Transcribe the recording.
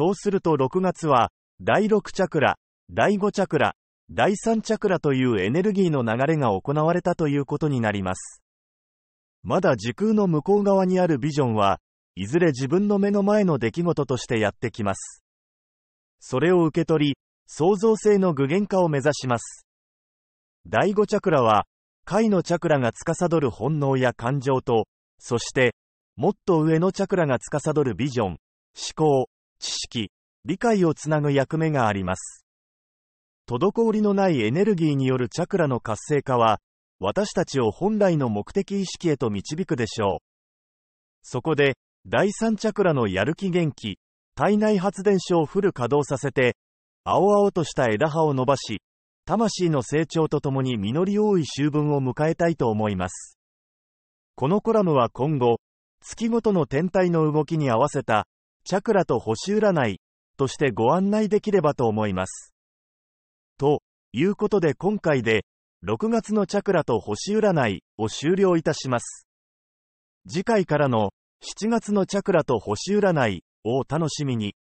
そうすると6月は、第6チャクラ、第5チャクラ、第3チャクラというエネルギーの流れが行われたということになります。まだ時空の向こう側にあるビジョンは、いずれ自分の目の前の出来事としてやってきます。それを受け取り、創造性の具現化を目指します。第5チャクラは、解のチャクラが司る本能や感情と、そして、もっと上のチャクラが司るビジョン、思考、知識、理解をつなぐ役目があります。滞りのないエネルギーによるチャクラの活性化は、私たちを本来の目的意識へと導くでしょう。そこで、第3チャクラのやる気元気、体内発電所をフル稼働させて、青々とした枝葉を伸ばし、魂の成長とともに実り多い秋分を迎えたいと思います。このコラムは今後、月ごとの天体の動きに合わせた、チャクラと星占いとしてご案内できればと思います。ということで今回で、6月のチャクラと星占いを終了いたします。次回からの7月のチャクラと星占いをお楽しみに。